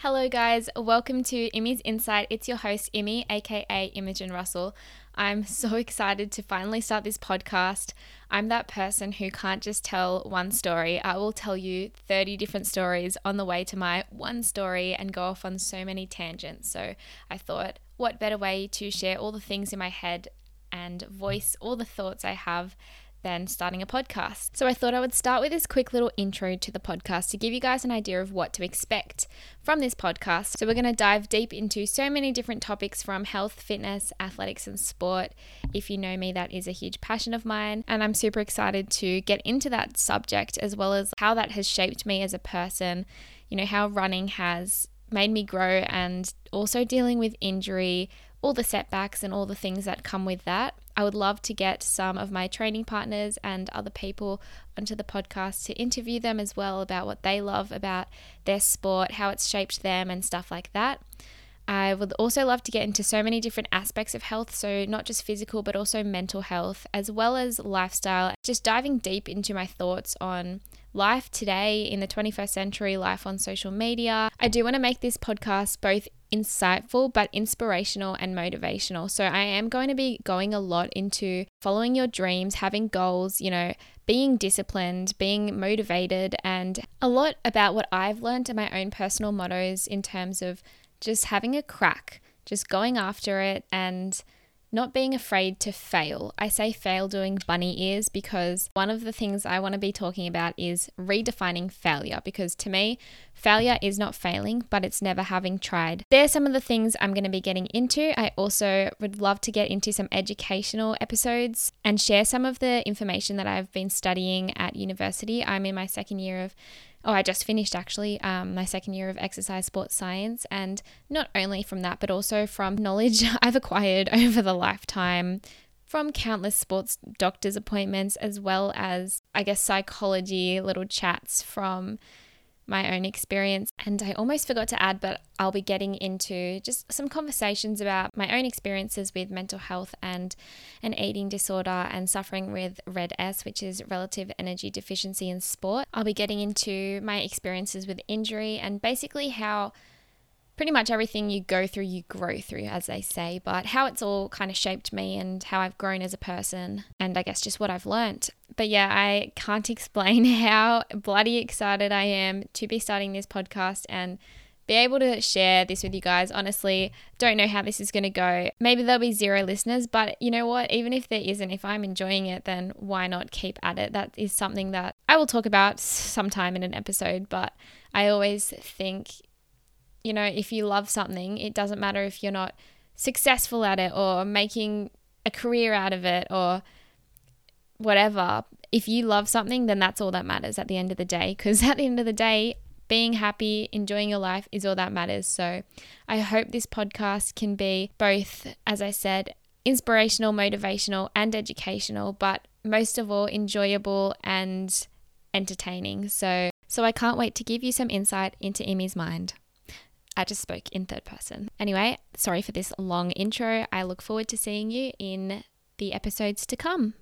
Hello, guys. Welcome to Imi's Insight. It's your host, Imi, aka Imogen Russell. I'm so excited to finally start this podcast. I'm that person who can't just tell one story. I will tell you 30 different stories on the way to my one story and go off on so many tangents. So I thought, what better way to share all the things in my head and voice all the thoughts I have than starting a podcast. So I thought I would start with this quick little intro to the podcast to give you guys an idea of what to expect from this podcast. So we're going to dive deep into so many different topics from health, fitness, athletics, and sport. If you know me, that is a huge passion of mine. And I'm super excited to get into that subject as well as how that has shaped me as a person. You know, how running has made me grow and also dealing with injury, all the setbacks and all the things that come with that. I would love to get some of my training partners and other people onto the podcast to interview them as well about what they love about their sport, how it's shaped them, and stuff like that. I would also love to get into so many different aspects of health, so not just physical, but also mental health, as well as lifestyle. Just diving deep into my thoughts on life today in the 21st century, life on social media. I do want to make this podcast both insightful but inspirational and motivational. So I am going to be going a lot into following your dreams, having goals, you know, being disciplined, being motivated, and a lot about what I've learned and my own personal mottos in terms of just having a crack, just going after it and not being afraid to fail. I say fail doing bunny ears because one of the things I want to be talking about is redefining failure because to me, failure is not failing, but it's never having tried. There's some of the things I'm going to be getting into. I also would love to get into some educational episodes and share some of the information that I've been studying at university. I'm in my second year of oh, I just finished actually um, my second year of exercise sports science. And not only from that, but also from knowledge I've acquired over the lifetime from countless sports doctors' appointments, as well as, I guess, psychology little chats from my own experience. And I almost forgot to add, but I'll be getting into just some conversations about my own experiences with mental health and an eating disorder and suffering with RED-S, which is relative energy deficiency in sport. I'll be getting into my experiences with injury and basically how pretty much everything you go through, you grow through, as they say, but how it's all kind of shaped me and how I've grown as a person, and I guess just what I've learnt. But yeah, I can't explain how bloody excited I am to be starting this podcast and be able to share this with you guys. Honestly, don't know how this is going to go. Maybe there'll be zero listeners, but you know what? Even if there isn't, if I'm enjoying it, then why not keep at it? That is something that I will talk about sometime in an episode, but I always think you know, if you love something, it doesn't matter if you're not successful at it or making a career out of it or whatever. If you love something, then that's all that matters at the end of the day. Because at the end of the day, being happy, enjoying your life is all that matters. So I hope this podcast can be both, as I said, inspirational, motivational, and educational, but most of all, enjoyable and entertaining. So, so I can't wait to give you some insight into Imi's mind. I just spoke in third person. Anyway, sorry for this long intro. I look forward to seeing you in the episodes to come.